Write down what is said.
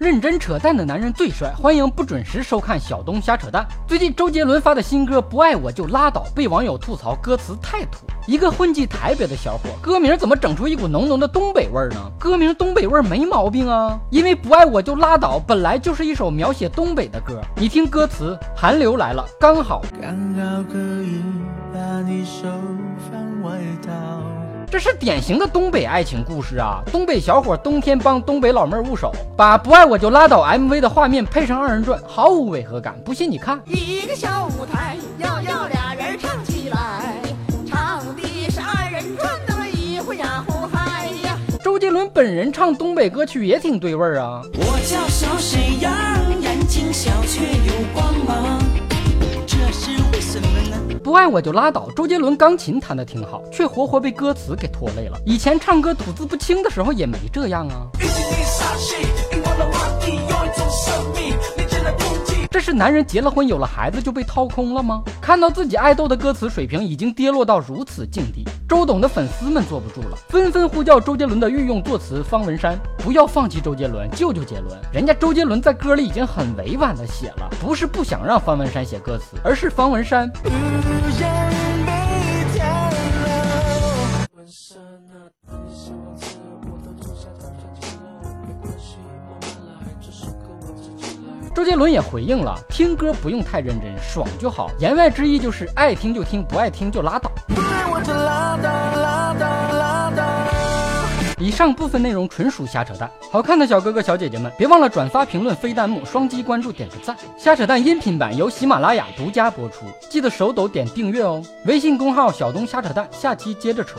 认真扯淡的男人最帅，欢迎不准时收看小东瞎扯淡。最近周杰伦发的新歌《不爱我就拉倒》被网友吐槽歌词太土。一个混迹台北的小伙，歌名怎么整出一股浓浓的东北味儿呢？歌名东北味儿没毛病啊，因为不爱我就拉倒本来就是一首描写东北的歌。你听歌词，寒流来了，刚好，刚好可以把你手放外套。这是典型的东北爱情故事啊！东北小伙冬天帮东北老妹儿捂手，把不爱我就拉倒 MV 的画面配上二人转，毫无违和感。不信你看，一个小舞台，要要俩人唱起来，唱的是二人转，那么一呼呀呼嗨呀。周杰伦本人唱东北歌曲也挺对味儿啊。我叫小沈阳，眼睛小却有光芒。不爱我就拉倒。周杰伦钢琴弹得挺好，却活活被歌词给拖累了。以前唱歌吐字不清的时候也没这样啊。这是男人结了婚有了孩子就被掏空了吗？看到自己爱豆的歌词水平已经跌落到如此境地，周董的粉丝们坐不住了，纷纷呼叫周杰伦的御用作词方文山，不要放弃周杰伦，救救杰伦。人家周杰伦在歌里已经很委婉的写了，不是不想让方文山写歌词，而是方文山。周杰伦也回应了，听歌不用太认真，爽就好。言外之意就是爱听就听，不爱听就拉倒。以上部分内容纯属瞎扯淡。好看的小哥哥小姐姐们，别忘了转发、评论、飞弹幕、双击关注、点个赞。瞎扯淡音频版由喜马拉雅独家播出，记得手抖点订阅哦。微信公号小东瞎扯淡，下期接着扯。